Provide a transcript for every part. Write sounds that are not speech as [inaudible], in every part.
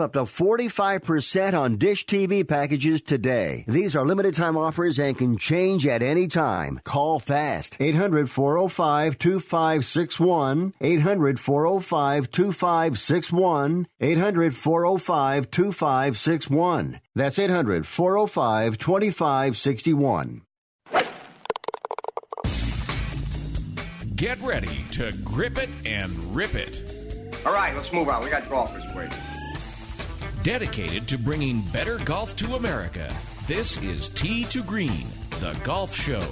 up to 45% on Dish TV packages today. These are limited time offers and can change at any time. Call fast. 800 405 2561. 800 405 2561. 800 405 2561. That's 800 405 2561. Get ready to grip it and rip it. All right, let's move on. We got golfers waiting. Dedicated to bringing better golf to America, this is Tee to Green, the golf show.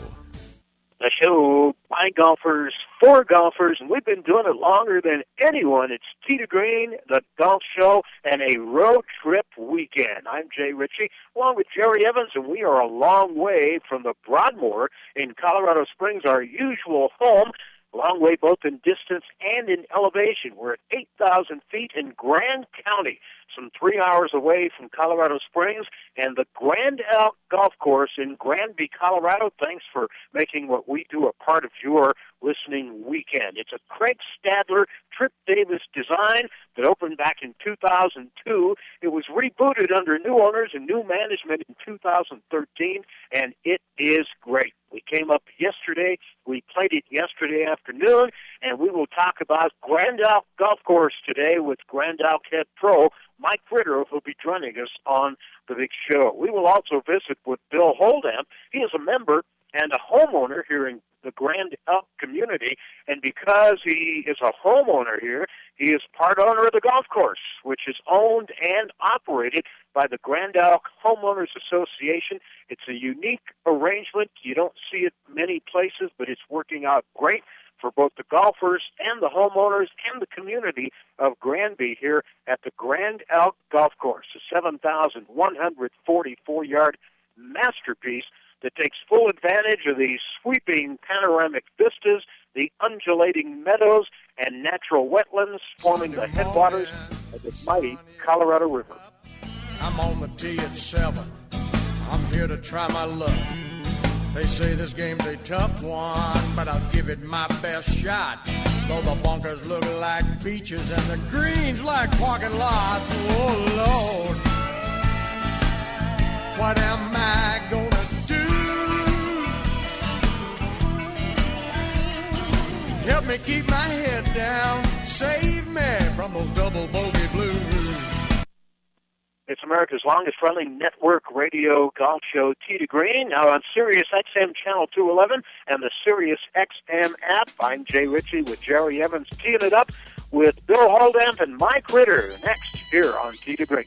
The show by golfers for golfers, and we've been doing it longer than anyone. It's Tee to Green, the golf show, and a road trip weekend. I'm Jay Ritchie, along with Jerry Evans, and we are a long way from the Broadmoor in Colorado Springs, our usual home. Long way both in distance and in elevation. We're at 8,000 feet in Grand County, some three hours away from Colorado Springs, and the Grand Elk Golf Course in Granby, Colorado. Thanks for making what we do a part of your listening weekend. It's a Craig Stadler, Tripp Davis design that opened back in 2002. It was rebooted under new owners and new management in 2013, and it is great. We came up yesterday. We played it yesterday afternoon, and we will talk about Grand Elk Golf Course today with Grand Elk head pro Mike Ritter, who'll be joining us on the big show. We will also visit with Bill Holdamp. He is a member and a homeowner here in the Grand Elk community, and because he is a homeowner here, he is part owner of the golf course, which is owned and operated by the Grand Elk Homeowners Association. It's a unique arrangement. You don't see it many places, but it's working out great for both the golfers and the homeowners and the community of Granby here at the Grand Elk Golf Course, a 7,144 yard masterpiece that takes full advantage of the sweeping panoramic vistas, the undulating meadows, and natural wetlands forming the headwaters of the mighty Colorado River. I'm on the tee at seven. I'm here to try my luck. They say this game's a tough one, but I'll give it my best shot. Though the bunkers look like beaches and the greens like parking lots. Oh Lord, what am I gonna do? Help me keep my head down, save me from those double bogey blues. It's America's longest running network radio golf show, Tee to Green, now on Sirius XM Channel 211 and the Sirius XM app. I'm Jay Ritchie with Jerry Evans teeing it up with Bill Holdamp and Mike Ritter next here on Tee to Green.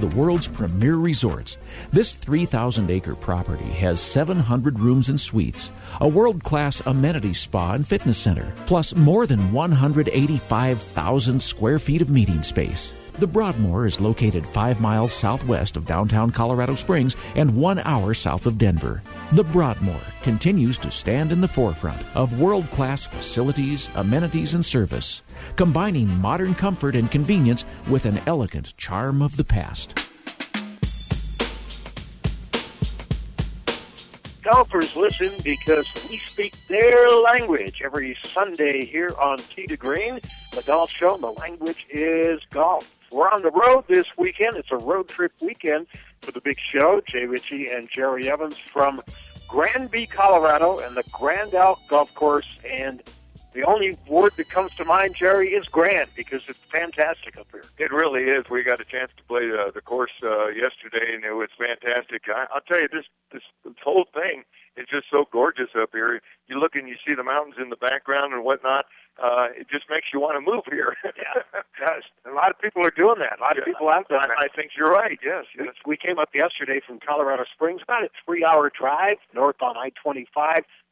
the world's premier resorts. This 3,000 acre property has 700 rooms and suites, a world class amenity spa and fitness center, plus more than 185,000 square feet of meeting space. The Broadmoor is located five miles southwest of downtown Colorado Springs and one hour south of Denver. The Broadmoor continues to stand in the forefront of world class facilities, amenities, and service, combining modern comfort and convenience with an elegant charm of the past. Golfers listen because we speak their language every Sunday here on Tee to Green, the golf show. The language is golf. We're on the road this weekend. It's a road trip weekend for the big show. Jay Ritchie and Jerry Evans from Granby, Colorado, and the Grand Elk Golf Course. And the only word that comes to mind, Jerry, is grand because it's fantastic up here. It really is. We got a chance to play uh, the course uh, yesterday, and it was fantastic. I, I'll tell you, this, this this whole thing is just so gorgeous up here. You look and you see the mountains in the background and whatnot. Uh, it just makes you want to move here. yeah. [laughs] A lot of people are doing that. A lot of Yeah. people have done that. I think you're right. Yes, yes. We came up yesterday from Colorado Springs, about a three-hour drive north on I-25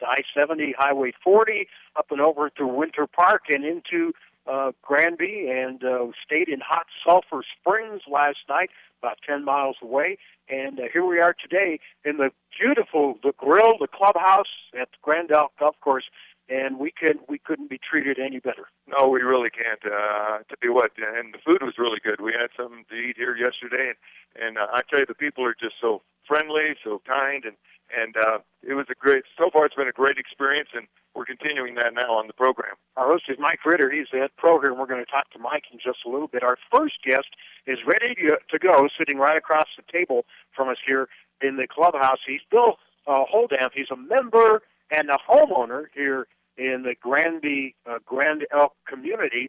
to I-70, Highway 40, up and over through Winter Park and into uh, Granby, and uh, stayed in Hot Sulphur Springs last night, about 10 miles away. And uh, here we are today in the beautiful the grill, the clubhouse at the Grand Elk Golf Course, and we could we couldn't be treated any better. No, we really can't. Uh, tell you what, and the food was really good. We had something to eat here yesterday, and and uh, I tell you, the people are just so friendly, so kind, and and uh, it was a great. So far, it's been a great experience, and we're continuing that now on the program. Our host is Mike Ritter. He's the head program. We're going to talk to Mike in just a little bit. Our first guest is ready to, go, sitting right across the table from us here in the clubhouse. He's Bill uh, Holdamp. He's a member and a homeowner here in the Granby uh, Grand Elk community.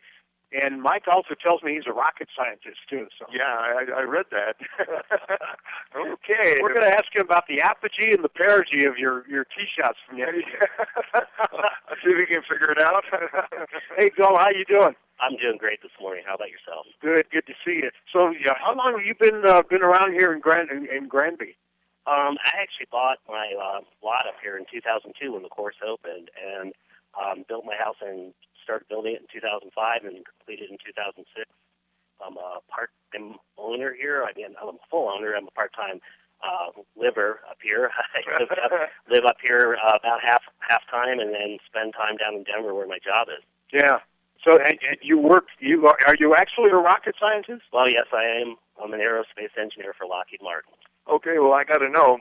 And Mike also tells me he's a rocket scientist too. So Yeah, I, I read that. [laughs] okay, we're going to ask him about the apogee and the perigee of your your tee shots from yesterday. [laughs] Let's see if we can figure it out. [laughs] hey, Bill, how you doing? I'm doing great this morning. How about yourself? Good, good to see you. So, yeah, how long have you been uh, been around here in Grand in, in Granby? Um, I actually bought my uh, lot up here in 2002 when the course opened, and um, built my house and started building it in 2005 and completed in 2006. I'm a part-time owner here. I mean, I'm a full owner. I'm a part-time uh, liver up here. [laughs] I live up, [laughs] live up here uh, about half half time, and then spend time down in Denver where my job is. Yeah. So, and, and you work. You are, are you actually a rocket scientist? Well, yes, I am. I'm an aerospace engineer for Lockheed Martin. Okay, well, I got to know,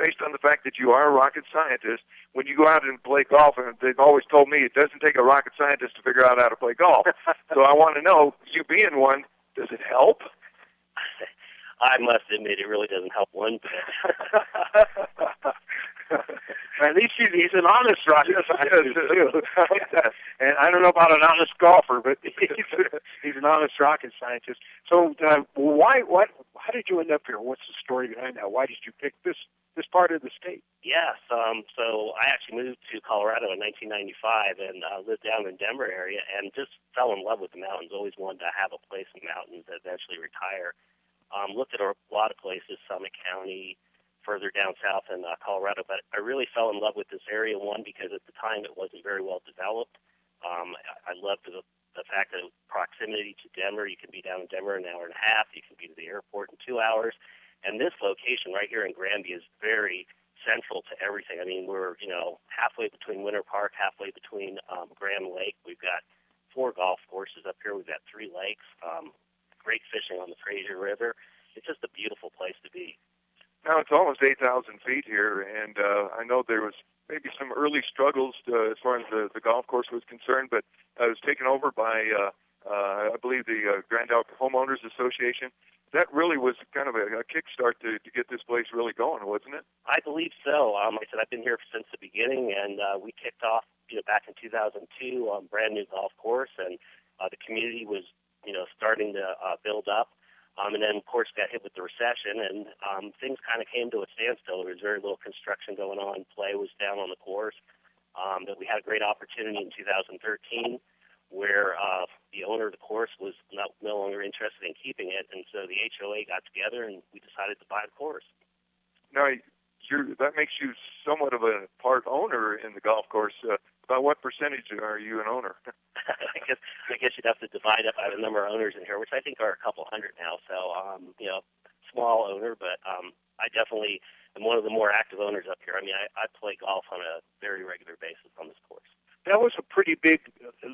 based on the fact that you are a rocket scientist, when you go out and play golf, and they've always told me it doesn't take a rocket scientist to figure out how to play golf. [laughs] so I want to know, you being one, does it help? [laughs] I must admit, it really doesn't help one bit. [laughs] At least he's, he's an honest rocket scientist too. and I don't know about an honest golfer, but he's, he's an honest rocket scientist. So uh, why what how did you end up here? What's the story behind that? Why did you pick this this part of the state? Yes. Um, so I actually moved to Colorado in 1995 and uh, lived down in Denver area and just fell in love with the mountains. Always wanted to have a place in the mountains. Eventually retire. Um, looked at a lot of places, Summit County, further down south in uh, Colorado. But I really fell in love with this area. One because at the time it wasn't very well developed. Um, I, loved the the fact that proximity to Denver, you can be down in Denver an hour and a half. You can be to the airport in two hours. And this location right here in Granby is very central to everything. I mean, we're you know halfway between Winter Park, halfway between um, Grand Lake. We've got four golf courses up here. We've got three lakes. Um, great fishing on the Fraser River. It's just a beautiful place to be. Now it's almost 8,000 feet here, and uh, I know there was maybe some early struggles to, as far as the, the golf course was concerned, but uh, it was taken over by, uh, uh, I believe, the uh, Grand Elk Homeowners Association. That really was kind of a, a kickstart to, to get this place really going, wasn't it? I believe so. Um, like I said I've been here since the beginning, and uh, we kicked off, you know, back in 2002 on brand new golf course, and uh, the community was, you know, starting to uh, build up. Um, and then, of course, got hit with the recession, and um, things kind of came to a standstill. There was very little construction going on. Play was down on the course. Um, but we had a great opportunity in 2013 where uh, the owner of the course was not, no longer interested in keeping it, and so the HOA got together and we decided to buy the course. Now, you're, that makes you somewhat of a part owner in the golf course. Uh, about what percentage are you an owner? [laughs] I guess I guess you'd have to divide up by the number of owners in here, which I think are a couple hundred now. So um, you know, small owner, but um, I definitely am one of the more active owners up here. I mean, I, I play golf on a very regular basis on this course. That was a pretty big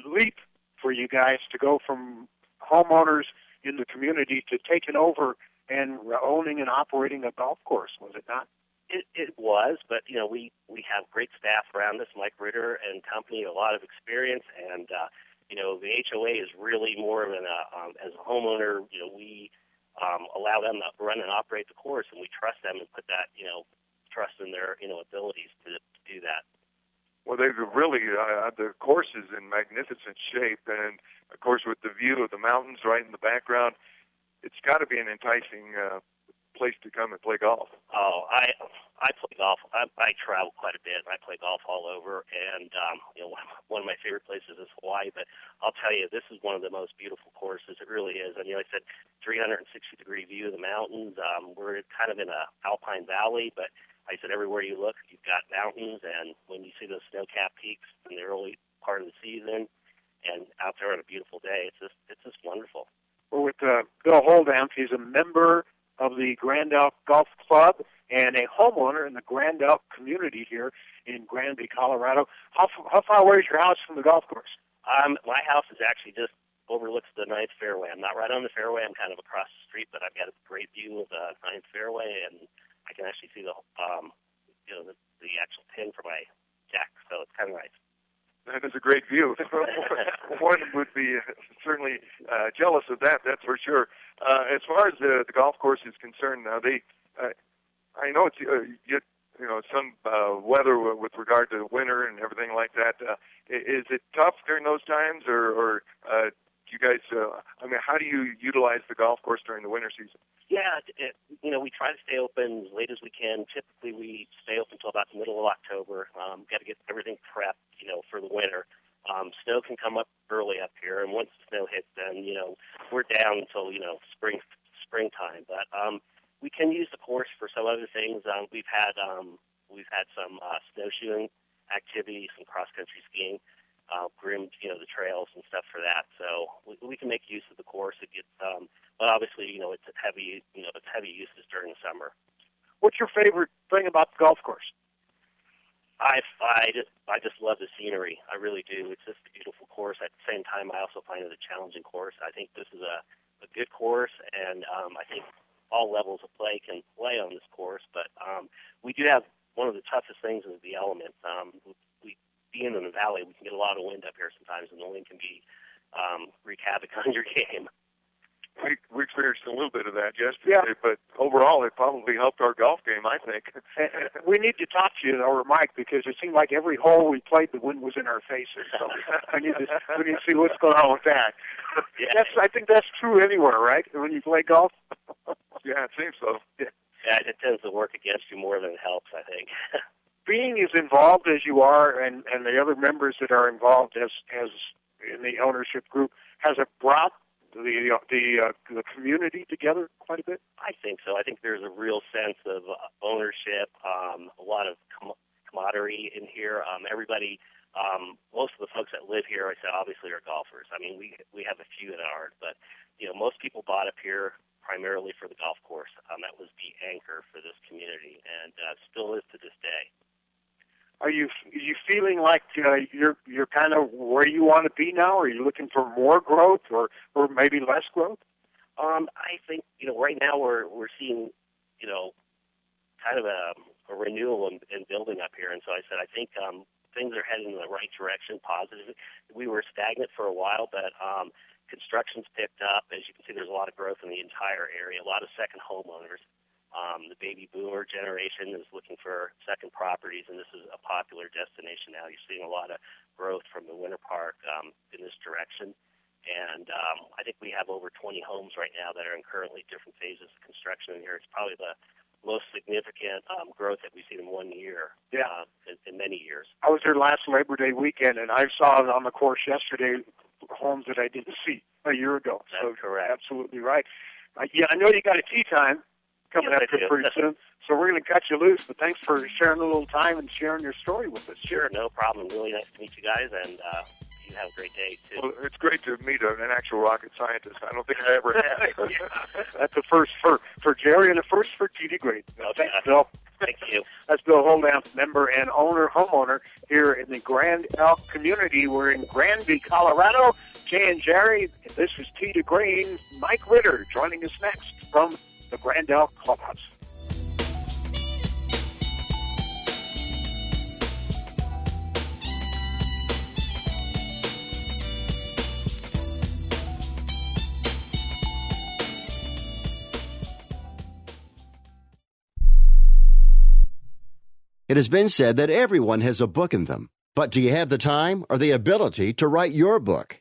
leap for you guys to go from homeowners in the community to taking over and owning and operating a golf course, was it not? It, it was, but you know we we have great staff around us, Mike Ritter and company, a lot of experience, and uh, you know the HOA is really more of an uh, um, as a homeowner. You know we um, allow them to run and operate the course, and we trust them and put that you know trust in their you know abilities to, to do that. Well, they've really uh, the course is in magnificent shape, and of course with the view of the mountains right in the background, it's got to be an enticing uh, place to come and play golf. Oh, I I play golf. I, I travel quite a bit. I play golf all over, and um, you know, [laughs] one of my favorite places is Hawaii. But I'll tell you, this is one of the most beautiful courses. It really is. I mean, like I said, 360 degree view of the mountains. Um, we're kind of in a alpine valley, but I said everywhere you look, you've got mountains, and when you see those snow-capped peaks in the early part of the season, and out there on a beautiful day, it's just it's just wonderful. We're with uh, Bill Holdamp. He's a member of the Grand Elk Golf Club and a homeowner in the Grand Elk community here in Granby, Colorado. How, how far away is your house from the golf course? Um, my house is actually just overlooks the ninth fairway. I'm not right on the fairway. I'm kind of across the street, but I've got a great view of the ninth fairway, and I can actually see the um, you know the, the actual pin for my deck. So it's kind of nice. That is a great view. [laughs] One would be certainly uh, jealous of that. That's for sure. Uh, as far as the, the golf course is concerned, now they, uh, I know it's uh, you, you know some uh, weather with regard to winter and everything like that. Uh, is it tough during those times, or, or uh, you guys? Uh, I mean, how do you utilize the golf course during the winter season? Yeah, it, you know, we try to stay open as late as we can. Typically, we stay open until about the middle of October. Um, got to get everything prepped, you know, for the winter. Um, snow can come up early up here, and once the snow hits, then you know we're down until you know spring springtime. But um, we can use the course for some other things. Um, we've had um, we've had some uh, snowshoeing activities, some cross country skiing uh, groomed, you know, the trails and stuff for that. So we, we can make use of the course. It gets, um, but obviously, you know, it's heavy, you know, it's heavy uses during the summer. What's your favorite thing about the golf course? I I just I just love the scenery. I really do. It's just a beautiful course. At the same time, I also find it a challenging course. I think this is a a good course, and um, I think all levels of play can play on this course. But um, we do have one of the toughest things is the elements. Um, being in the valley, we can get a lot of wind up here sometimes, and the wind can be um, wreak havoc on your game. we we experienced a little bit of that yesterday, yeah. but overall it probably helped our golf game. I think. we need to talk to you or Mike because it seemed like every hole we played, the wind was in our faces. So I need to we need to see what's going on with that. Yeah. That's I think that's true anywhere, right? When you play golf. yeah, it seems so. Yeah. yeah, it tends to work against you more than it helps. I think. [laughs] Being as involved as you are, and and the other members that are involved as as in the ownership group, has it brought the the uh, the community together quite a bit? I think so. I think there's a real sense of ownership, um, a lot of com- camaraderie in here. Um, everybody, um, most of the folks that live here, I said, obviously are golfers. I mean, we we have a few that aren't, but you know, most people bought up here primarily for the golf course. Um, that was the anchor for this community, and uh, still is to this day. Are you are you feeling like uh, you're you're kind of where you want to be now? Are you looking for more growth or or maybe less growth? Um, I think you know right now we're we're seeing you know kind of a, a renewal and, and building up here, and so I said I think um, things are heading in the right direction, positive. We were stagnant for a while, but um, construction's picked up. As you can see, there's a lot of growth in the entire area. A lot of second homeowners. Um, the baby boomer generation is looking for second properties, and this is a popular destination now. You're seeing a lot of growth from the Winter Park um, in this direction. And um, I think we have over 20 homes right now that are in currently different phases of construction in here. It's probably the most significant um, growth that we've seen in one year yeah. uh, in, in many years. I was there last Labor Day weekend, and I saw on the course yesterday homes that I didn't see a year ago. That's so correct. Absolutely right. Uh, yeah, I know you got a tea time coming yes, up here pretty soon. So we're going to cut you loose, but thanks for sharing a little time and sharing your story with us. Sure, no problem. Really nice to meet you guys, and uh, you have a great day, too. Well, it's great to meet an actual rocket scientist. I don't think I ever have. [laughs] yeah. That's a first for, for Jerry and a first for Tee to Green. No, thanks, Bill. Thank you. That's Bill Holdamp, member and owner, homeowner here in the Grand Elk community. We're in Granby, Colorado. Jay and Jerry, this is Tee to Green. Mike Ritter joining us next from the Grand Elk Clubhouse. It has been said that everyone has a book in them. But do you have the time or the ability to write your book?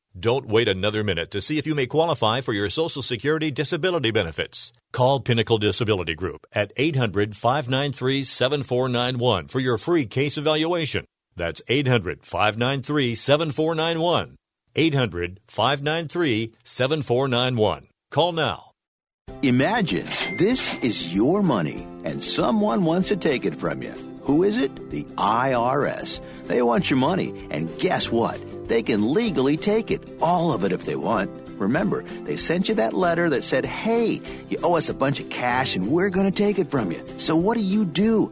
Don't wait another minute to see if you may qualify for your Social Security disability benefits. Call Pinnacle Disability Group at 800 593 7491 for your free case evaluation. That's 800 593 7491. 800 593 7491. Call now. Imagine this is your money and someone wants to take it from you. Who is it? The IRS. They want your money, and guess what? They can legally take it, all of it if they want. Remember, they sent you that letter that said, hey, you owe us a bunch of cash and we're going to take it from you. So what do you do?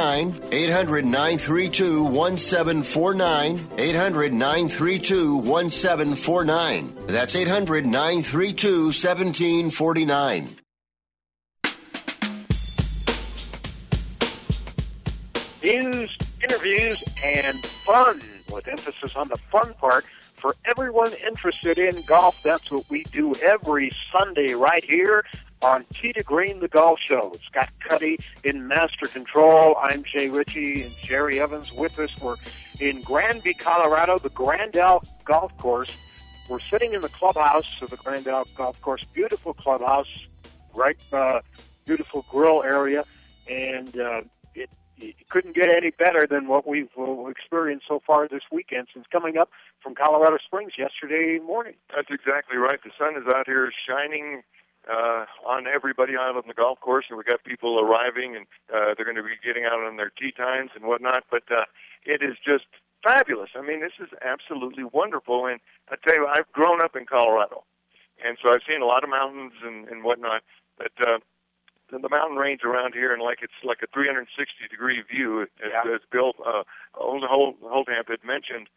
800 932 1749. 800 932 1749. That's 800 932 1749. News, interviews, and fun, with emphasis on the fun part, for everyone interested in golf. That's what we do every Sunday right here on to Green, the golf show. Scott Cuddy in master control. I'm Jay Ritchie and Jerry Evans with us. We're in Granby, Colorado, the Grand Elk Golf Course. We're sitting in the clubhouse of the Grand Elk Golf Course. Beautiful clubhouse, right? Uh, beautiful grill area, and uh, it, it couldn't get any better than what we've uh, experienced so far this weekend since coming up from Colorado Springs yesterday morning. That's exactly right. The sun is out here shining uh, on everybody out on the golf course, and we got people arriving, and uh, they're going to be getting out on their tee times and whatnot. But uh, it is just fabulous. I mean, this is absolutely wonderful. And I tell you, I've grown up in Colorado, and so I've seen a lot of mountains and, and whatnot. But uh, the, the mountain range around here, and like it's like a 360 degree view, as, Yeah. as Bill uh, Old Holdamp had mentioned.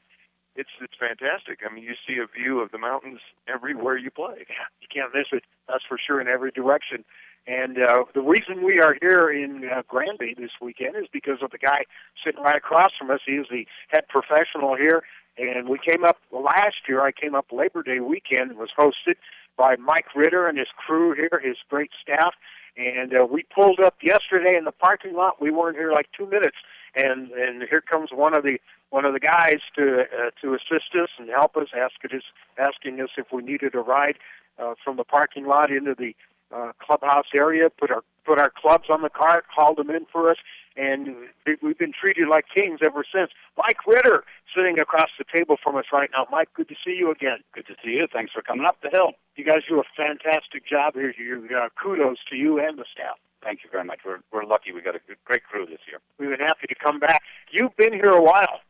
It's it's fantastic. I mean, you see a view of the mountains everywhere you play. Yeah, [laughs] you can't miss it. That's for sure in every direction. And uh, the reason we are here in uh, Granby this weekend is because of the guy sitting right across from us. He is the head professional here. And we came up last year. I came up Labor Day weekend. It was hosted by Mike Ritter and his crew here, his great staff. And uh, we pulled up yesterday in the parking lot. We weren't here like two minutes, and and here comes one of the one of the guys to uh, to assist us and help us, asking us asking us if we needed a ride uh, from the parking lot into the uh, clubhouse area. Put our put our clubs on the cart, hauled them in for us, and we've been treated like kings ever since. Mike Ritter sitting across the table from us right now. Mike, good to see you again. Good to see you. Thanks for coming up the hill. You guys do a fantastic job here. You, uh, kudos to you and the staff. Thank you very much. We're we're lucky. We got a good, great crew this year. We've been happy to come back. You've been here a while.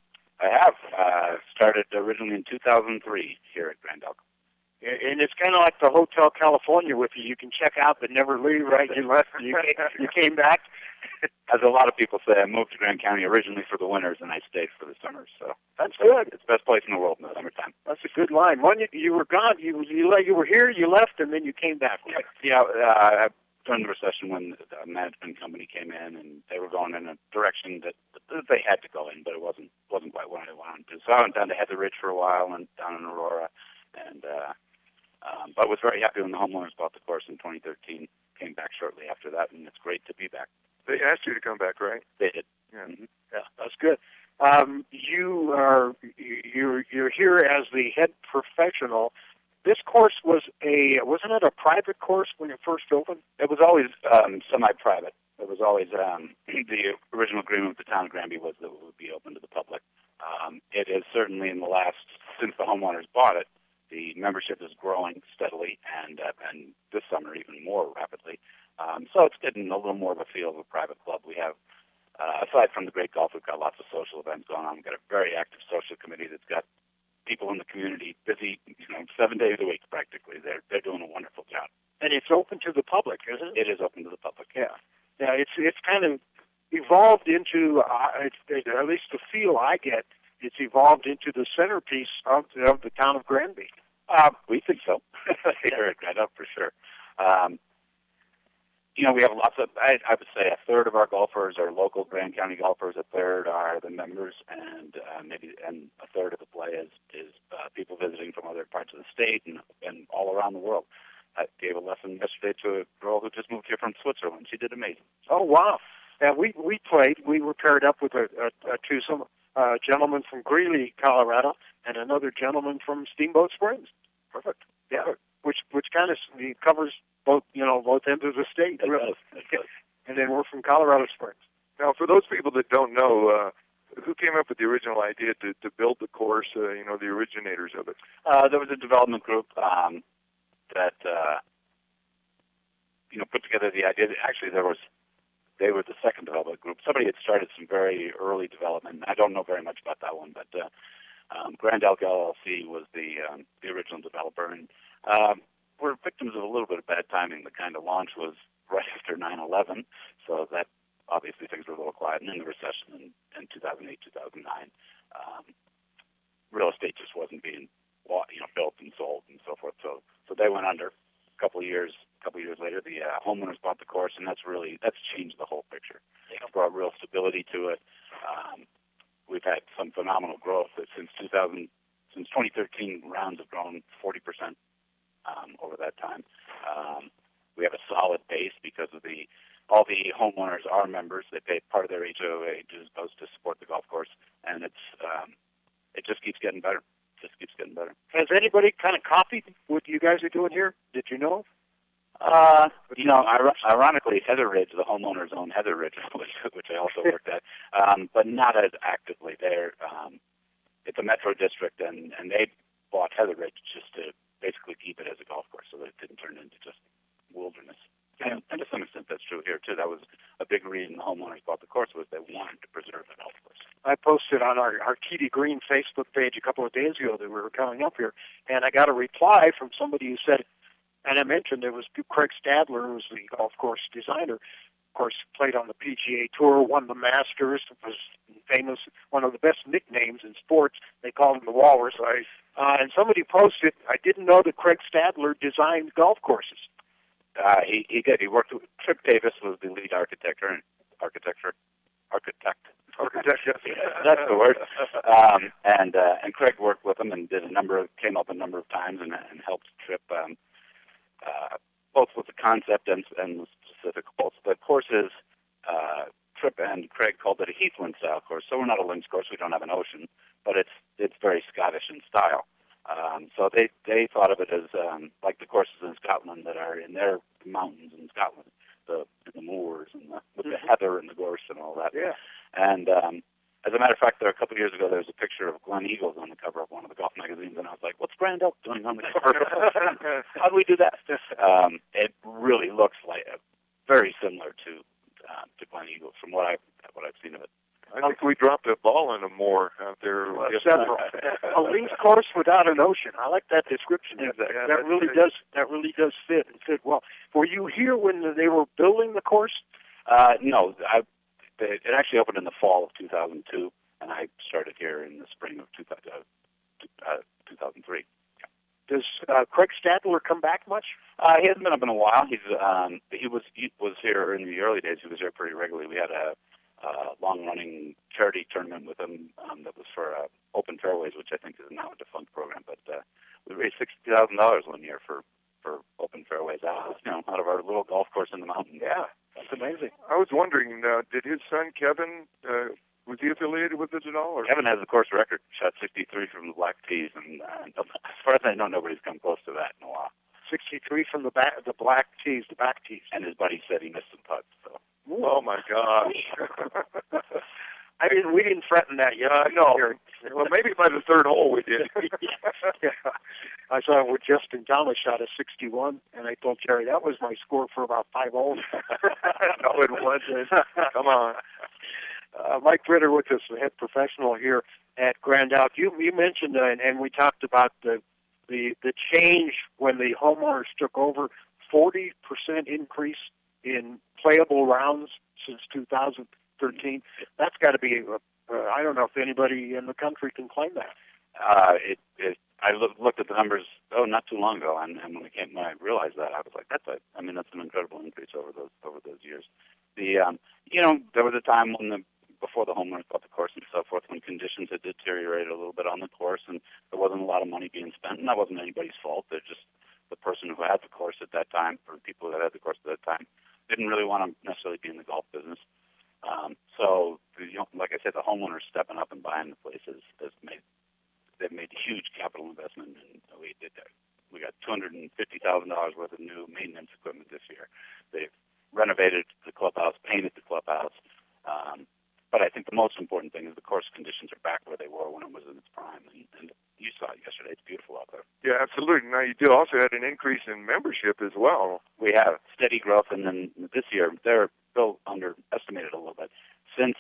I have uh, started originally in 2003 here at Grand Elk. And it's kind of like the Hotel California with you. You can check out but never leave, right? You left, you came, you came back. [laughs] As a lot of people say, I moved to Grand County originally for the winters, and I stayed for the summers. So That's good. it's the best place in the world in the summertime. That's a good line. When you, you were gone, you you you were here, you left, and then you came back. Right? Yeah, uh, during the recession when the management company came in and they were going in a direction that, that they had to go in, but it wasn't wasn't quite what I wanted to. So I went down to Heather Ridge for a while and down in Aurora, and uh, um, but was very happy when the homeowners bought the course in 2013. Came back shortly after that, and it's great to be back. They asked you to come back, right? They did. Yeah. Yeah, that's good. Um, you are you're you're here as the head professional. This course was a wasn't it a private course when it first opened? It was always um, semi-private. It was always um, [clears throat] the original agreement with the town of Granby was that it would be open to the public. Um, it is certainly in the last since the homeowners bought it, the membership is growing steadily, and uh, and this summer even more rapidly. Um, so it's getting a little more of a feel of a private club. We have, uh, aside from the great golf, we've got lots of social events going on. We've got a very active social committee that's got people in the community busy, you know, seven days a week practically. They're they're doing a wonderful job. And it's open to the public, isn't it? It is open to the public. Yeah, yeah. It's it's kind of evolved into uh, it's, at least the feel I get. It's evolved into the centerpiece of the, of the town of Granby. Uh, we think so. Here at Grand Elk for sure. Um, you know, we have lots of. I, I would say a third of our golfers are local Grand County golfers. A third are the members, and uh, maybe and a third of the play is is uh, people visiting from other parts of the state and and all around the world. I gave a lesson yesterday to a girl who just moved here from Switzerland. She did amazing. Oh wow! Yeah, we we played. We were paired up with a, a, a twosome uh, gentleman from Greeley, Colorado, and another gentleman from Steamboat Springs. Perfect. Yeah, which which kind of covers both you know both ends of the state. It really. does. It does. [laughs] and then we're from Colorado Springs. Now, for those people that don't know, uh, who came up with the original idea to, to build the course? Uh, you know, the originators of it. Uh, there was a development group um, that uh, you know put together the idea. Actually, there was they were the second development group. Somebody had started some very early development. I don't know very much about that one, but uh, um, Grand Elk LLC was the um, the original developer, and um, we're victims of a little bit of bad timing. The kind of launch was right [laughs] after 9/11, so that obviously things were a little quiet. And then the recession in, in 2008, 2009, um, real estate just wasn't being you know built and sold and so forth. So so they went under. A couple of years, a couple of years later, the uh, homeowners bought the course, and that's really that's changed the whole picture. It's brought real stability to it. Um, we've had some phenomenal growth since 2000, since 2013. Rounds have grown 40 percent um, over that time. Um, we have a solid base because of the all the homeowners are members. They pay part of their HOA goes to support the golf course, and it's um, it just keeps getting better. Just keeps getting better. Has anybody kind of copied what you guys are doing here? Did you know? Uh, you know, ironically, Heather Ridge, the homeowners own Heather Ridge, [laughs] which, which I also worked at, um, but not as actively. They're um, it's a metro district, and and they bought Heather Ridge just to basically keep it as a golf course, so that it didn't turn into just wilderness. And, and to some extent, that's true here too. That was a big reason the homeowners bought the course was they wanted to preserve the golf course. I posted on our, our Tee Green Facebook page a couple of days ago that we were coming up here, and I got a reply from somebody who said, and I mentioned it was Craig Stadler, who was the golf course designer. Of course, played on the PGA Tour, won the Masters, was famous, one of the best nicknames in sports. They called him the Walrus. Right. Uh, and somebody posted, I didn't know that Craig Stadler designed golf courses. Uh, he he did. He worked with Tripp Davis was the lead architect or architecture architect. Architect, yes. [laughs] that's the word. Um, and uh, and Craig worked with him and did a number of came up a number of times and and helped Tripp um, uh, both with the concept and and the specific course. The courses uh, Tripp and Craig called it a Heathland style course. So we're not a links course. We don't have an ocean, but it's it's very Scottish in style. Um, so they they thought of it as um, like the courses in Scotland that are in their mountains in Scotland, the the moors and the, with the heather and the gorse and all that. Yeah. And um, as a matter of fact, there a couple of years ago there was a picture of Gleneagles on the cover of one of the golf magazines, and I was like, "What's Grand Elk doing on the cover? [laughs] How do we do that?" Um, it really looks like uh, very similar to uh, to Gleneagles from what I what I've seen of it. I think we dropped a ball in a moor out there. Uh, several. a links course without an ocean. I like that description. Yeah, that yeah, that really great. does that really does fit and fit well. Were you here when they were building the course? Uh, no, I, it it actually opened in the fall of 2002, and I started here in the spring of 2000, uh, 2003. Does uh, Craig Stadler come back much? Uh, he hasn't been up in a while. He's um, he was he was here in the early days. He was here pretty regularly. We had a uh, long-running charity tournament with him um, that was for uh, Open Fairways, which I think is now a defunct program. But uh, we raised sixty thousand dollars one year for for Open Fairways out of you know out of our little golf course in the mountains. Yeah, that's amazing. I was wondering, uh, did his son Kevin uh, was he affiliated with it at all? Or? Kevin has the course record, shot 63 from the black tees, and uh, [laughs] as far as I know, nobody's come close to that in a while. 63 from the back, the black tees, the back tees. And his buddy said he missed some putts. So. Oh my gosh! [laughs] I didn't. We didn't threaten that yet. Uh, no. well, maybe by the third hole we did. [laughs] yeah. I saw it with Justin Thomas shot a 61, and I told Jerry that was my score for about five holes. [laughs] no, it wasn't. Come on. Uh, Mike Ritter with us, the head professional here at Grand Elk. You you mentioned uh, and, and we talked about the the the change when the homeowners took over. Forty percent increase in playable rounds since 2013. That's got to be. Uh, uh, I don't know if anybody in the country can claim that. Uh, it, it, I look, looked at the numbers oh not too long ago, and, and when I came when I realized that, I was like, that's a, I mean that's an incredible increase over those over those years. The um, you know there was a time when the before the homeowners bought the course and so forth, when conditions had deteriorated a little bit on the course, and there wasn't a lot of money being spent, and that wasn't anybody's fault. They're just the person who had the course at that time, or people that had the course at that time, didn't really want to necessarily be in the golf business. Um, so, the, you know, like I said, the homeowners stepping up and buying the places has made they've made a huge capital investment, and we did that. We got two hundred and fifty thousand dollars worth of new maintenance equipment this year. They've renovated the clubhouse, painted the clubhouse, Um, but I think the most important thing is the course conditions are back where they were when it was in its prime, and, and you saw it yesterday. It's beautiful out there. Yeah, absolutely. Now you do also had an increase in membership as well. We have steady growth, and then this year they're still underestimated a little bit. Since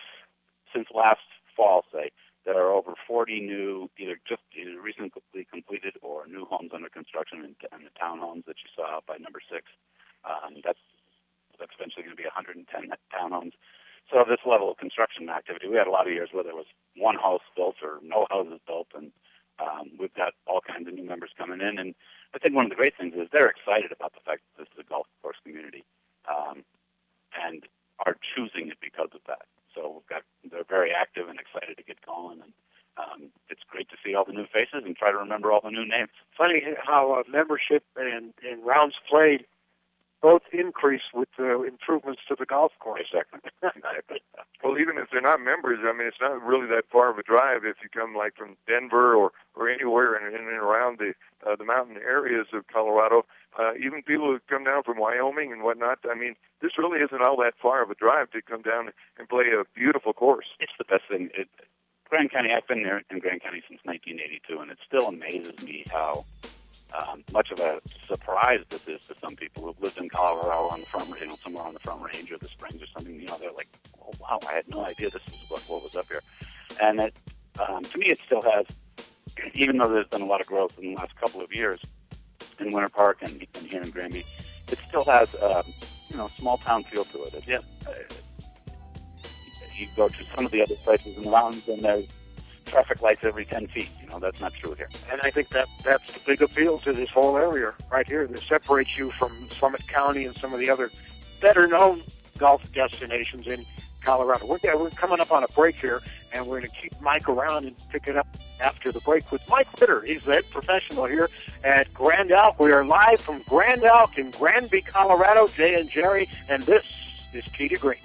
since last fall, say there are over 40 new, either just either recently completed or new homes under construction in, in the townhomes that you saw out by number six. Um, that's that's eventually going to be 110 townhomes. So this level of construction activity, we had a lot of years where there was one house built or no houses built, and um, we've got all kinds of new members coming in. And I think one of the great things is they're excited about the fact that this is a golf course community, um, and are choosing it because of that. So we've got they're very active and excited to get going, and um, it's great to see all the new faces and try to remember all the new names. Funny how uh, membership and, and rounds played both increase with the improvements to the golf course. Exactly. well, even if they're not members, I mean, it's not really that far of a drive if you come like from Denver or or anywhere in, in and around the uh, the mountain areas of Colorado. Uh, even people who come down from Wyoming and whatnot. I mean, this really isn't all that far of a drive to come down and play a beautiful course. It's the best thing. It, Grand County. I've been there in Grand County since 1982, and it still amazes me how um, much of a surprise this is to some people who've lived in Colorado on the front, you know, somewhere on the front range or the Springs or something. You know, they're like, "Oh wow, I had no idea this is what, what was up here." And it, um, to me, it still has, even though there's been a lot of growth in the last couple of years in Winter Park and, and here in Granby, it still has, um, you know, small town feel to it. It, yeah. Uh, you go to some of the other places in the mountains, and there's traffic lights every 10 feet. You know, that's not true here. And I think that that's the big appeal to this whole area right here that separates you from Summit County and some of the other better known golf destinations in Colorado. We're, yeah, we're coming up on a break here, and we're going to keep Mike around and pick it up after the break with Mike Ritter. He's the head professional here at Grand Elk. We are live from Grand Elk in Granby, Colorado. Jay and Jerry, and this is Tee to Green.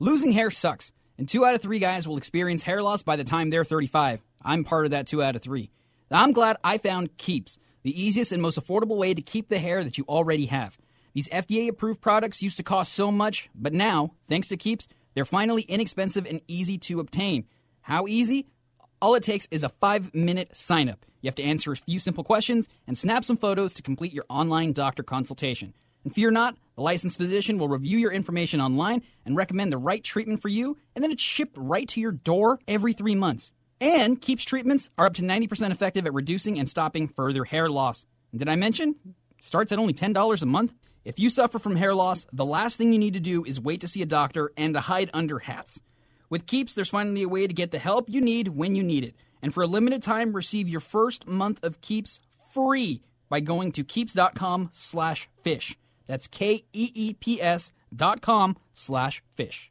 Losing hair sucks, and two out of three guys will experience hair loss by the time they're 35. I'm part of that two out of three. I'm glad I found Keeps, the easiest and most affordable way to keep the hair that you already have. These FDA approved products used to cost so much, but now, thanks to Keeps, they're finally inexpensive and easy to obtain. How easy? All it takes is a five minute sign up. You have to answer a few simple questions and snap some photos to complete your online doctor consultation. And fear not, the licensed physician will review your information online and recommend the right treatment for you, and then it's shipped right to your door every three months. And Keeps treatments are up to 90% effective at reducing and stopping further hair loss. And did I mention? Starts at only $10 a month. If you suffer from hair loss, the last thing you need to do is wait to see a doctor and to hide under hats. With Keeps, there's finally a way to get the help you need when you need it. And for a limited time, receive your first month of Keeps free by going to keeps.com slash fish. That's K-E-E-P-S dot com slash fish.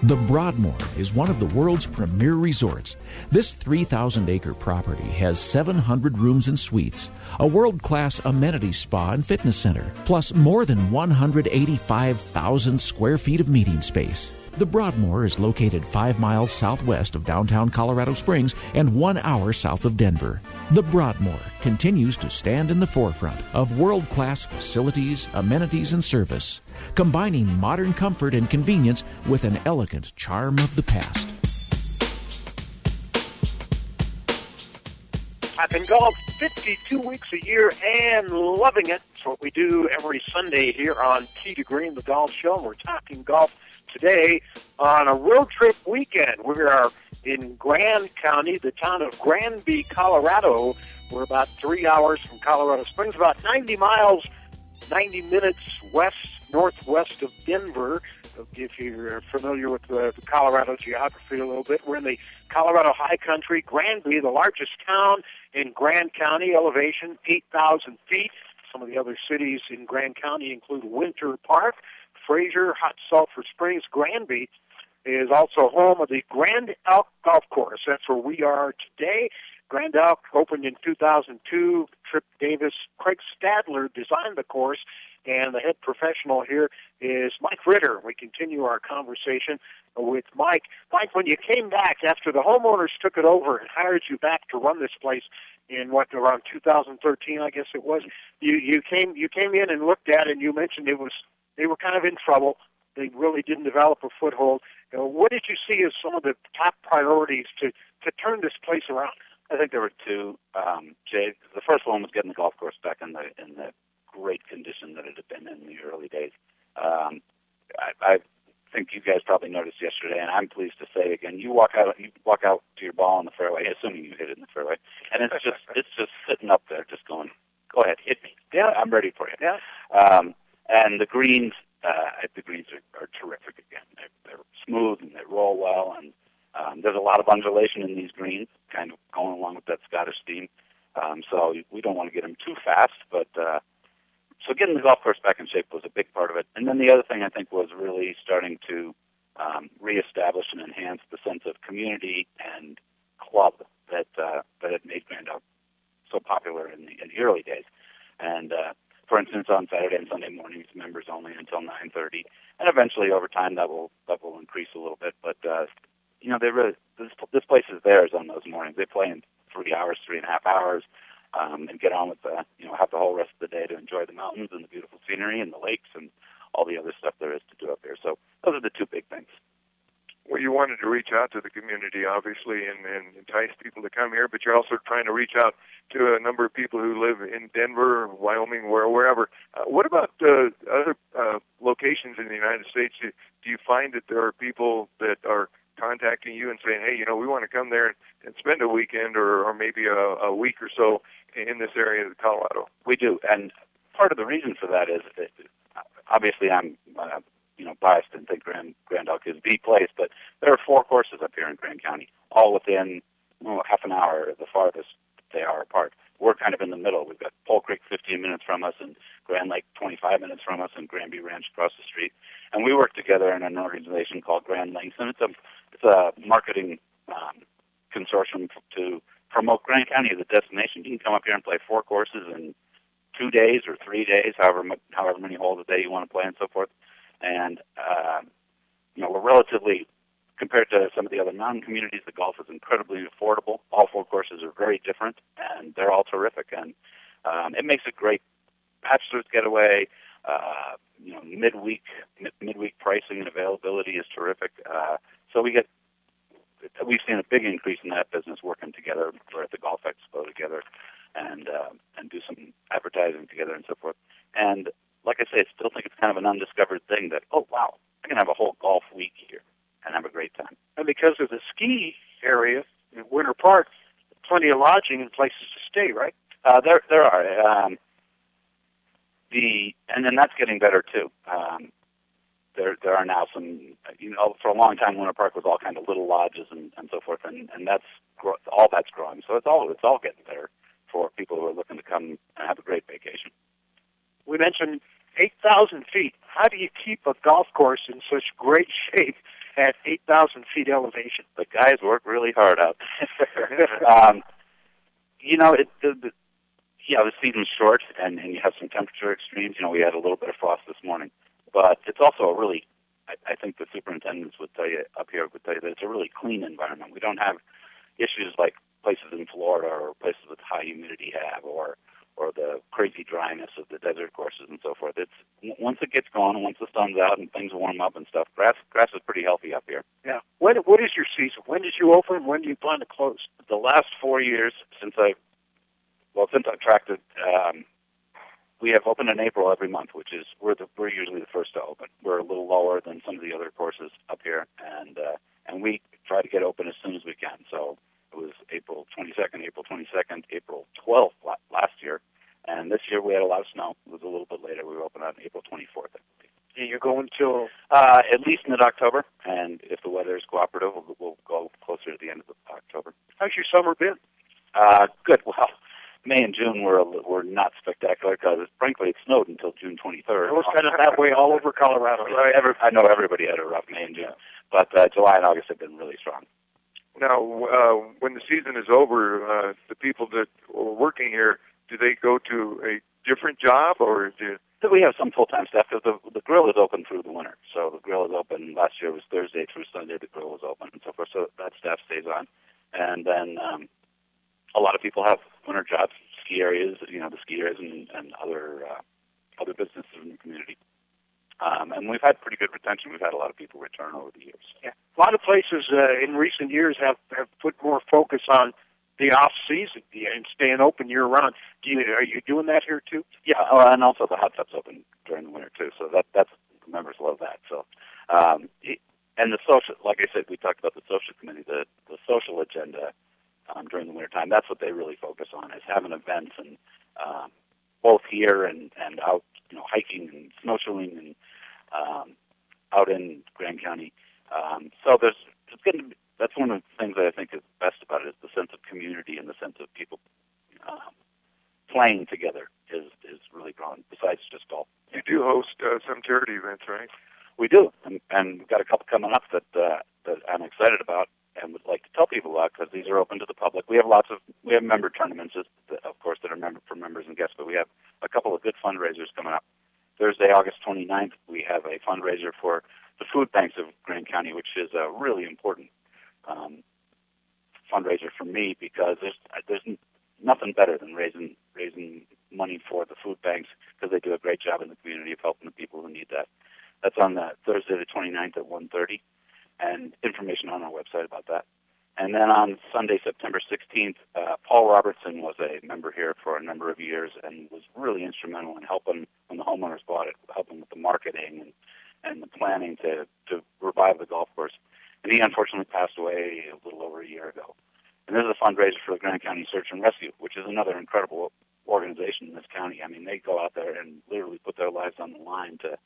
The Broadmoor is one of the world's premier resorts. This 3,000 acre property has 700 rooms and suites, a world class amenity spa and fitness center, plus more than 185,000 square feet of meeting space. The Broadmoor is located five miles southwest of downtown Colorado Springs and one hour south of Denver. The Broadmoor continues to stand in the forefront of world class facilities, amenities, and service combining modern comfort and convenience with an elegant charm of the past. I've been golf 52 weeks a year and loving it. It's what we do every Sunday here on Tee to Green, the golf show. And we're talking golf today on a road trip weekend. We are in Grand County, the town of Granby, Colorado. We're about three hours from Colorado Springs, about 90 miles, 90 minutes west northwest of Denver. If you're familiar with the, Colorado geography a little bit, we're in the Colorado high country. Granby, the largest town in Grand County, elevation 8,000 feet. Some of the other cities in Grand County include Winter Park, Fraser, Hot Sulphur Springs, Granby is also home of the Grand Elk Golf Course. That's where we are today. Grand Elk opened in 2002. Tripp Davis, Craig Stadler designed the course, and the head professional here is Mike Ritter. We continue our conversation with Mike. Mike, when you came back after the homeowners took it over and hired you back to run this place in what around 2013, I guess it was, you you came you came in and looked at it and you mentioned it was they were kind of in trouble. They really didn't develop a foothold. You know, what did you see as some of the top priorities to to turn this place around? I think there were two. Um, Jay, the first one was getting the golf course back in the in the great condition that it had been in the early days. Um, I, I think you guys probably noticed yesterday, and I'm pleased to say again, you walk out, you walk out to your ball in the fairway, assuming you hit it in the fairway, and it's just it's just sitting up there, just going, go ahead, hit me. Yeah, I'm ready for you. Yeah. Um, and the greens, uh, the greens are, are terrific again. They're, they're smooth and they roll well, and um, there's a lot of undulation in these greens, kind of going along with that Scottish theme. Um, so we don't want to get them too fast, but uh, so getting the golf course back in shape was a big part of it. And then the other thing I think was really starting to um, reestablish and enhance the sense of community and club that uh, that had made Grand Elk so popular in the, in the early days. And uh, for instance, on Saturday and Sunday mornings, members only until 9:30, and eventually over time that will that will increase a little bit. But uh, you know, they really this this place is theirs on those mornings. They play in three hours, three and a half hours um, and get on with the, you know, have the whole rest of the day to enjoy the mountains and the beautiful scenery and the lakes and all the other stuff there is to do up here. So those are the two big things. Well, you wanted to reach out to the community, obviously, and, and entice people to come here, but you're also trying to reach out to a number of people who live in Denver, Wyoming, where, wherever. Uh, what about uh, other uh, locations in the United States? Do you find that there are people that are contacting you and saying, hey, you know, we want to come there and, and spend a weekend or, or maybe a, a week or so in this area of Colorado. We do, and part of the reason for that is that obviously I'm uh, you know biased and think Grand Grand Elk is the place, but there are four courses up here in Grand County, all within oh, half an hour, the farthest they are apart. We're kind of in the middle. We've got Pole Creek 15 minutes from us, and Grand Lake 25 minutes from us, and Granby Ranch across the street. And we work together in an organization called Grand Links, and it's a it's a marketing um, consortium to promote Grand County as a destination. You can come up here and play four courses in two days or three days, however however many holes a day you want to play, and so forth. And uh, you know, we're relatively compared to some of the other mountain communities. The golf is incredibly affordable. All four courses are very different, and they're all terrific. And um, it makes a great bachelor's getaway. Uh, you know, midweek mid- midweek pricing and availability is terrific. Uh, so we get we've seen a big increase in that business working together. We're at the Golf Expo together, and uh, and do some advertising together and so forth. And like I say, I still think it's kind of an undiscovered thing that oh wow, I can have a whole golf week here and have a great time. And because of the ski area in Winter Park, plenty of lodging and places to stay, right? Uh, there there are. Um, the and then that's getting better too. Um, there there are now some you know for a long time Winter Park was all kind of little lodges and, and so forth and and that's all that's growing so it's all it's all getting better for people who are looking to come and have a great vacation. We mentioned eight thousand feet. How do you keep a golf course in such great shape at 8,000 feet elevation. The guys work really hard out there. [laughs] um, you know, it, the, the, yeah, the season's short, and, and you have some temperature extremes. You know, we had a little bit of frost this morning, but it's also a really, I, I think the superintendents would tell you up here would tell you that it's a really clean environment. We don't have issues like places in Florida or places with high humidity have, or or the crazy dryness of the desert courses and so forth. It's once it gets going, once the sun's out and things warm up and stuff, grass grass is pretty healthy up here. Yeah. When what is your season? When did you open? When do you plan to close? The last four years since I, well, since I tracked it, um, we have opened in April every month, which is we're the, we're usually the first to open. We're a little lower than some of the other courses up here, and uh, and we try to get open as soon as we can. So it was April 22nd, April 22nd, April 12th last year, and this year we had a lot of snow. It was a little bit later. We were open on April 24th. And you're going till uh, at least mid-October, and if the weather is cooperative, we'll, we'll go closer to the end of October. How's your summer been? Uh, good. Well, May and June were were not spectacular because, frankly, it snowed until June 23rd. It was kind of [laughs] that way all over Colorado. [laughs] Every, I know everybody had a rough May and June, but uh, July and August have been really strong. Now, uh, when the season is over, uh, the people that are working here, do they go to a different job, or do we have some full-time staff? Because the the grill is open through the winter, so the grill is open. Last year was Thursday through Sunday. The grill was open and so forth. So that staff stays on, and then um, a lot of people have winter jobs, ski areas, you know, the ski areas and, and other uh, other businesses in the community. Um, and we've had pretty good retention. We've had a lot of people return over the years. Yeah, a lot of places uh, in recent years have have put more focus on the off season and staying open year round. Do you are you doing that here too? Yeah, oh, and also the hot tubs open during the winter too. So that that's members love that. So, um, and the social, like I said, we talked about the social committee, the the social agenda um, during the wintertime. That's what they really focus on is having events and um, both here and and out, you know, hiking and snowshoeing and um, out in Grand County. Um, so there's it's going to be, that's one of the things that I think is best about it is the sense of community and the sense of people um, playing together is is really growing. Besides just golf, you do host uh, some charity events, right? We do, and, and we've got a couple coming up that uh, that I'm excited about and would like to tell people about because these are open to the public. We have lots of we have member tournaments, of course, that are member for members and guests, but we have a couple of good fundraisers coming up. Thursday, August 29th, we have a fundraiser for the food banks of Grand County, which is a really important um, fundraiser for me because there's there's nothing better than raising raising money for the food banks because they do a great job in the community of helping the people who need that. That's on the Thursday the 29th at 1:30 and information on our website about that. And then on Sunday, September 16th, uh, Paul Robertson was a member here for a number of years and was really instrumental in helping when the homeowners bought it, helping with the marketing and, and the planning to, to revive the golf course. And he unfortunately passed away a little over a year ago. And this is a fundraiser for the Grand County Search and Rescue, which is another incredible organization in this county. I mean, they go out there and literally put their lives on the line to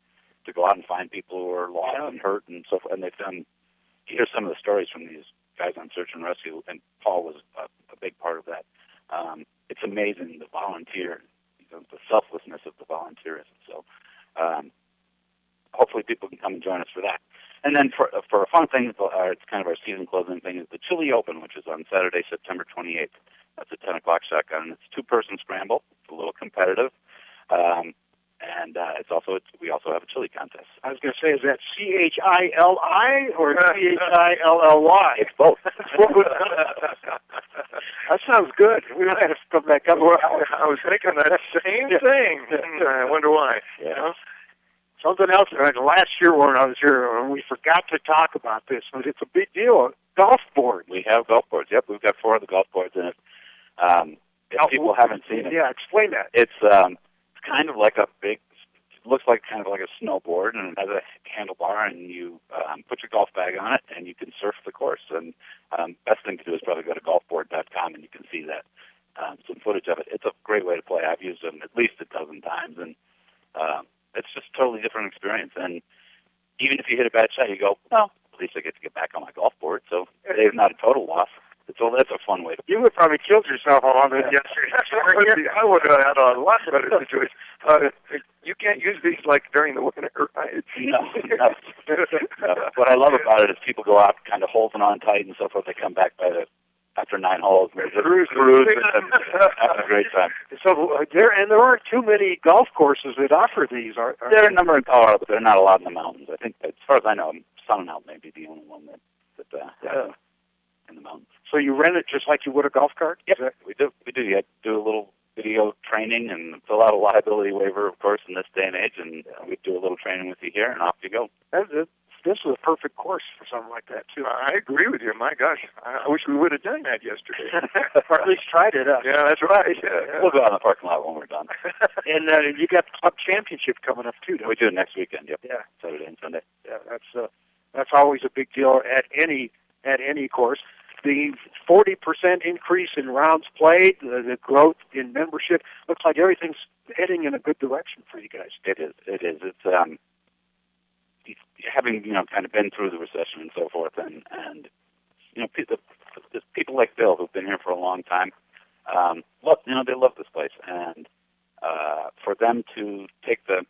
to go out and find people who are lost yeah. and hurt and so forth. And they've done hear some of the stories from these guys on search and rescue, and Paul was a, a big part of that. Um, it's amazing the volunteer, you know, the selflessness of the volunteerism. So, um, hopefully, people can come and join us for that. And then for for a fun thing, uh, it's kind of our season closing thing is the Chili Open, which is on Saturday, September 28th. That's a 10 o'clock shotgun. It's two person scramble. It's a little competitive. Um, and uh, it's also it's, we also have a chili contest. I was going to say, is that C H I L I or C H I L L Y? It's both. [laughs] that sounds good. We might have to come back up. Well, I was thinking that same thing. I wonder why. Yeah. You know? Something else. Last year when I was here, we forgot to talk about this, but it's a big deal. Golf board. We have golf boards. Yep, we've got four of the golf boards in it. Um, if people haven't seen it, yeah, explain that. It's um, kind of like a big looks like kind of like a snowboard and it has a handlebar and you um, put your golf bag on it and you can surf the course. And um, best thing to do is probably go to golfboard.com and you can see that um, some footage of it. It's a great way to play. I've used them at least a dozen times and um, it's just a totally different experience. And even if you hit a bad shot you go well at least i get to get back on my golf board. So it's not a total loss a that's a fun way to. You would probably killed yourself on it yesterday. [laughs] [laughs] I would have had a lot better situation. Uh, you can't use these like during the winter, right? [laughs] No, no. no. What I love about it is people go out kind of holding on tight and so forth. They come back by the after nine holes. They're just Cruising. cruising and having a great time. So uh, there, and there aren't too many golf courses that offer these. Are, are There are a number in Colorado, but there are not a lot in the mountains. I think, as far as I know, Sun Out may be the only one that that uh, has in the mountains. So you rent it just like you would a golf cart? Yep, we do. We do. You have to do a little video training and fill out a liability waiver, of course, in this day and age, and we do a little training with you here, and off you go. That, that, this is a perfect course for something like that too. I agree with you. My gosh, I wish we would have done that yesterday. [laughs] or at least tried it. Uh, yeah, that's right. Yeah, yeah. We'll go out in the parking lot when we're done. [laughs] and uh, you got the club championship coming up too. Don't we do it next weekend. Yep. Yeah. Saturday and Sunday. Yeah, that's uh, that's always a big deal at any at any course. The 40% increase in rounds played, the, the growth in membership, looks like everything's heading in a good direction for you guys. It is. It is. It's um, having you know kind of been through the recession and so forth, and and you know people, people like Bill who've been here for a long time, um, love you know they love this place, and uh, for them to take the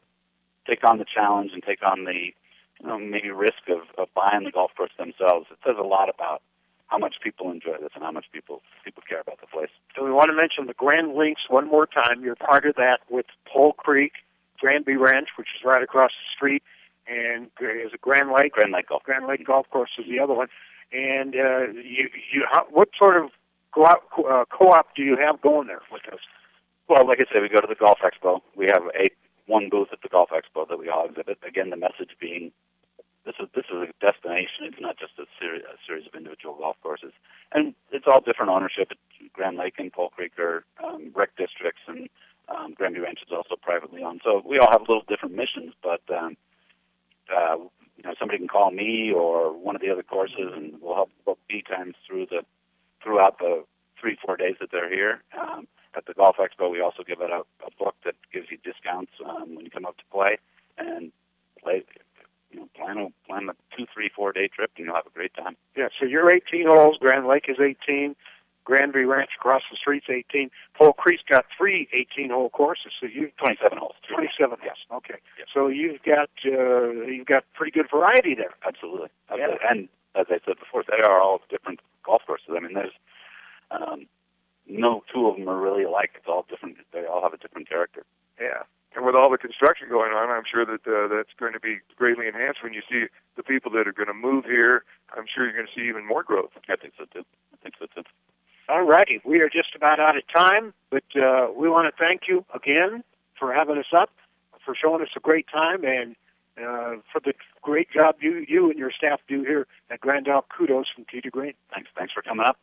take on the challenge and take on the you know maybe risk of, of buying the golf course themselves, it says a lot about how much people enjoy this and how much people people care about the place. So we want to mention the Grand Links one more time. You're part of that with Pole Creek, Granby Ranch, which is right across the street, and is it Grand Lake? Grand Lake Golf. Grand Lake Golf Course is the other one. And uh, you, you, how, what sort of co-op, uh, co-op do you have going there with us? Well, like I said, we go to the Golf Expo. We have a one booth at the Golf Expo that we all exhibit. Again, the message being this is this is a destination. It's not just a series, a series of individual golf courses, and it's all different ownership. Grand Lake and Pole Creek are um, rec districts, and um, Granby Ranch is also privately owned. So we all have a little different missions, but um, uh, you know somebody can call me or one of the other courses, and we'll help book tee times through the throughout the three four days that they're here. Um, at the Golf Expo, we also give out a, a book that gives you discounts um, when you come up to play and play you know, plan a plan a two, three, four day trip, and you'll have a great time. Yeah, so you're 18 holes. Grand Lake is 18. Granby Ranch across the street's 18. Pole Creek's got three 18-hole courses, so you've 27 holes. 27. Yes. Okay, so you've got uh, you've got pretty good variety there. Absolutely. Absolutely. And as I said before, they are all different golf courses. I mean, there's um, no two of them are really alike. It's all different. They all have a different character. Yeah. And with all the construction going on, I'm sure that uh, that's going to be greatly enhanced when you see the people that are going to move here. I'm sure you're going to see even more growth. I think so too. I think so too. All righty, we are just about out of time, but uh, we want to thank you again for having us up, for showing us a great time, and uh, for the great job you you and your staff do here at Grand Elk. Kudos from Tee to Green. Thanks. Thanks for coming up.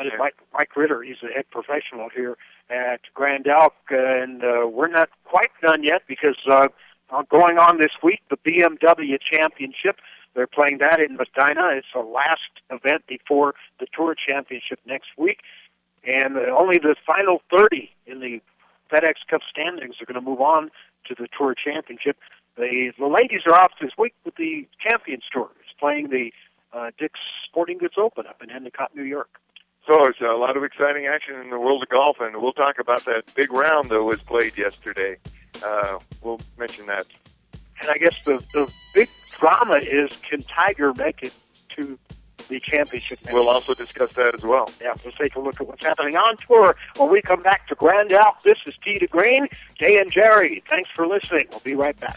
Is Mike, Mike Ritter. He's the head professional here at Grand Elk, and uh, we're not quite done yet because uh, going on this week, the BMW Championship. They're playing that in Medinah. It's the last event before the Tour Championship next week, and uh, only the final 30 in the FedEx Cup standings are going to move on to the Tour Championship. The, the ladies are off this week with the Champions Tour. It's playing the uh, Dick's Sporting Goods Open up in Endicott, New York. So it's a lot of exciting action in the world of golf, and we'll talk about that big round that was played yesterday. Uh, we'll mention that. And I guess the the big drama is can Tiger make it to the championship? Next We'll also discuss that as well. Yeah, let's take a look at what's happening on tour when we come back to Grand Elk. This is Tee to Green, Jay and Jerry. Thanks for listening. We'll be right back.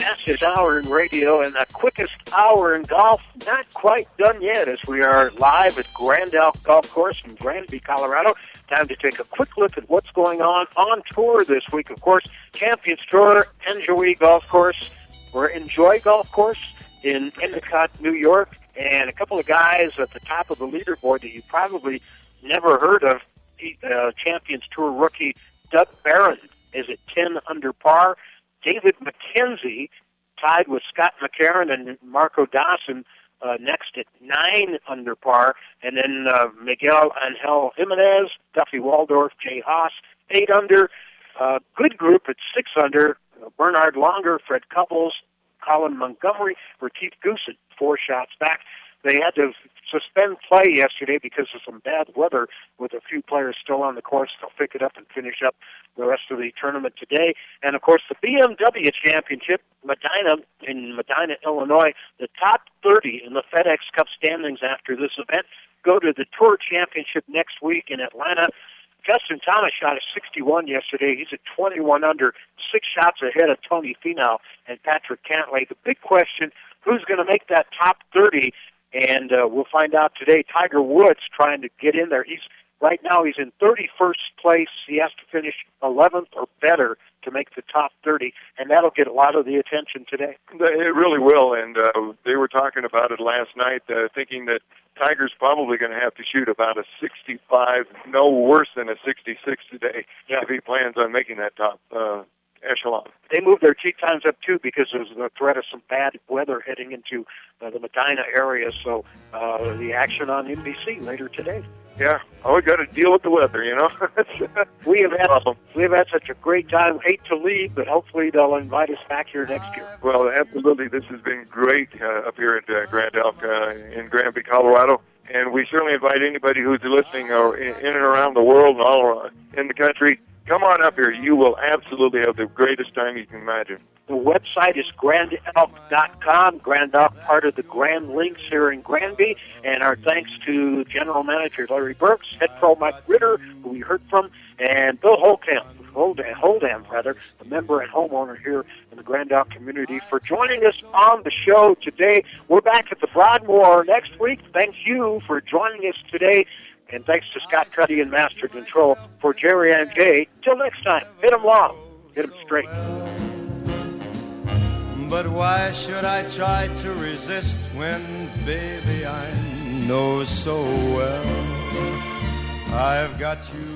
Fastest hour in radio and the quickest hour in golf, not quite done yet as we are live at Grand Elk Golf Course in Granby, Colorado. Time to take a quick look at what's going on on tour this week. Of course, Champions Tour, En-Joie Golf Course, or En-Joie Golf Course in Endicott, New York, and a couple of guys at the top of the leaderboard that you probably never heard of. Uh, Champions Tour rookie Doug Barron is at 10 under par. David McKenzie tied with Scott McCarron and Marco Dawson uh, next at nine under par, and then uh, Miguel Angel Jimenez, Duffy Waldorf, Jay Haas, eight under. Uh, good group at six under. Uh, Bernhard Langer, Fred Couples, Colin Montgomerie, Retief Goosen, four shots back. They had to suspend play yesterday because of some bad weather with a few players still on the course. They'll pick it up and finish up the rest of the tournament today. And of course, the BMW Championship, Medinah in Medinah, Illinois, the top 30 in the FedEx Cup standings after this event go to the Tour Championship next week in Atlanta. Justin Thomas shot a 61 yesterday. He's at 21 under, six shots ahead of Tony Finau and Patrick Cantlay. The big question, who's going to make that top 30? And uh, we'll find out today. Tiger Woods trying to get in there. He's right now he's in 31st place. He has to finish 11th or better to make the top 30, and that'll get a lot of the attention today. It really will, and uh, they were talking about it last night, uh, thinking that Tiger's probably going to have to shoot about a 65, no worse than a 66 today, yeah. if he plans on making that top uh, echelon. They moved their tee times up too because there's the threat of some bad weather heading into uh, the Medinah area. So uh, the action on NBC later today. Yeah, oh, we got to deal with the weather, you know. [laughs] we have had we have had such a great time. Hate to leave, but hopefully they'll invite us back here next year. Well, absolutely, this has been great uh, up here at uh, Grand Elk uh, in Granby, Colorado. And we certainly invite anybody who's listening or in, in and around the world and all around in the country come on up here. You will absolutely have the greatest time you can imagine. The website is grandelk.com. Grand Elk, part of the Grand Links here in Granby. And our thanks to General Manager Larry Burks, Head Pro Mike Ritter, who we heard from, and Bill Holcamp, Holdamp, Holdamp rather, a member and homeowner here in the Grand Elk community, for joining us on the show today. We're back at the Broadmoor next week. Thank you for joining us today. And thanks to Scott Cuddy and Master Control for Jerry and Jay. Till next time, hit 'em long, hit 'em straight. But why should I try to resist when, baby, I know so well I've got you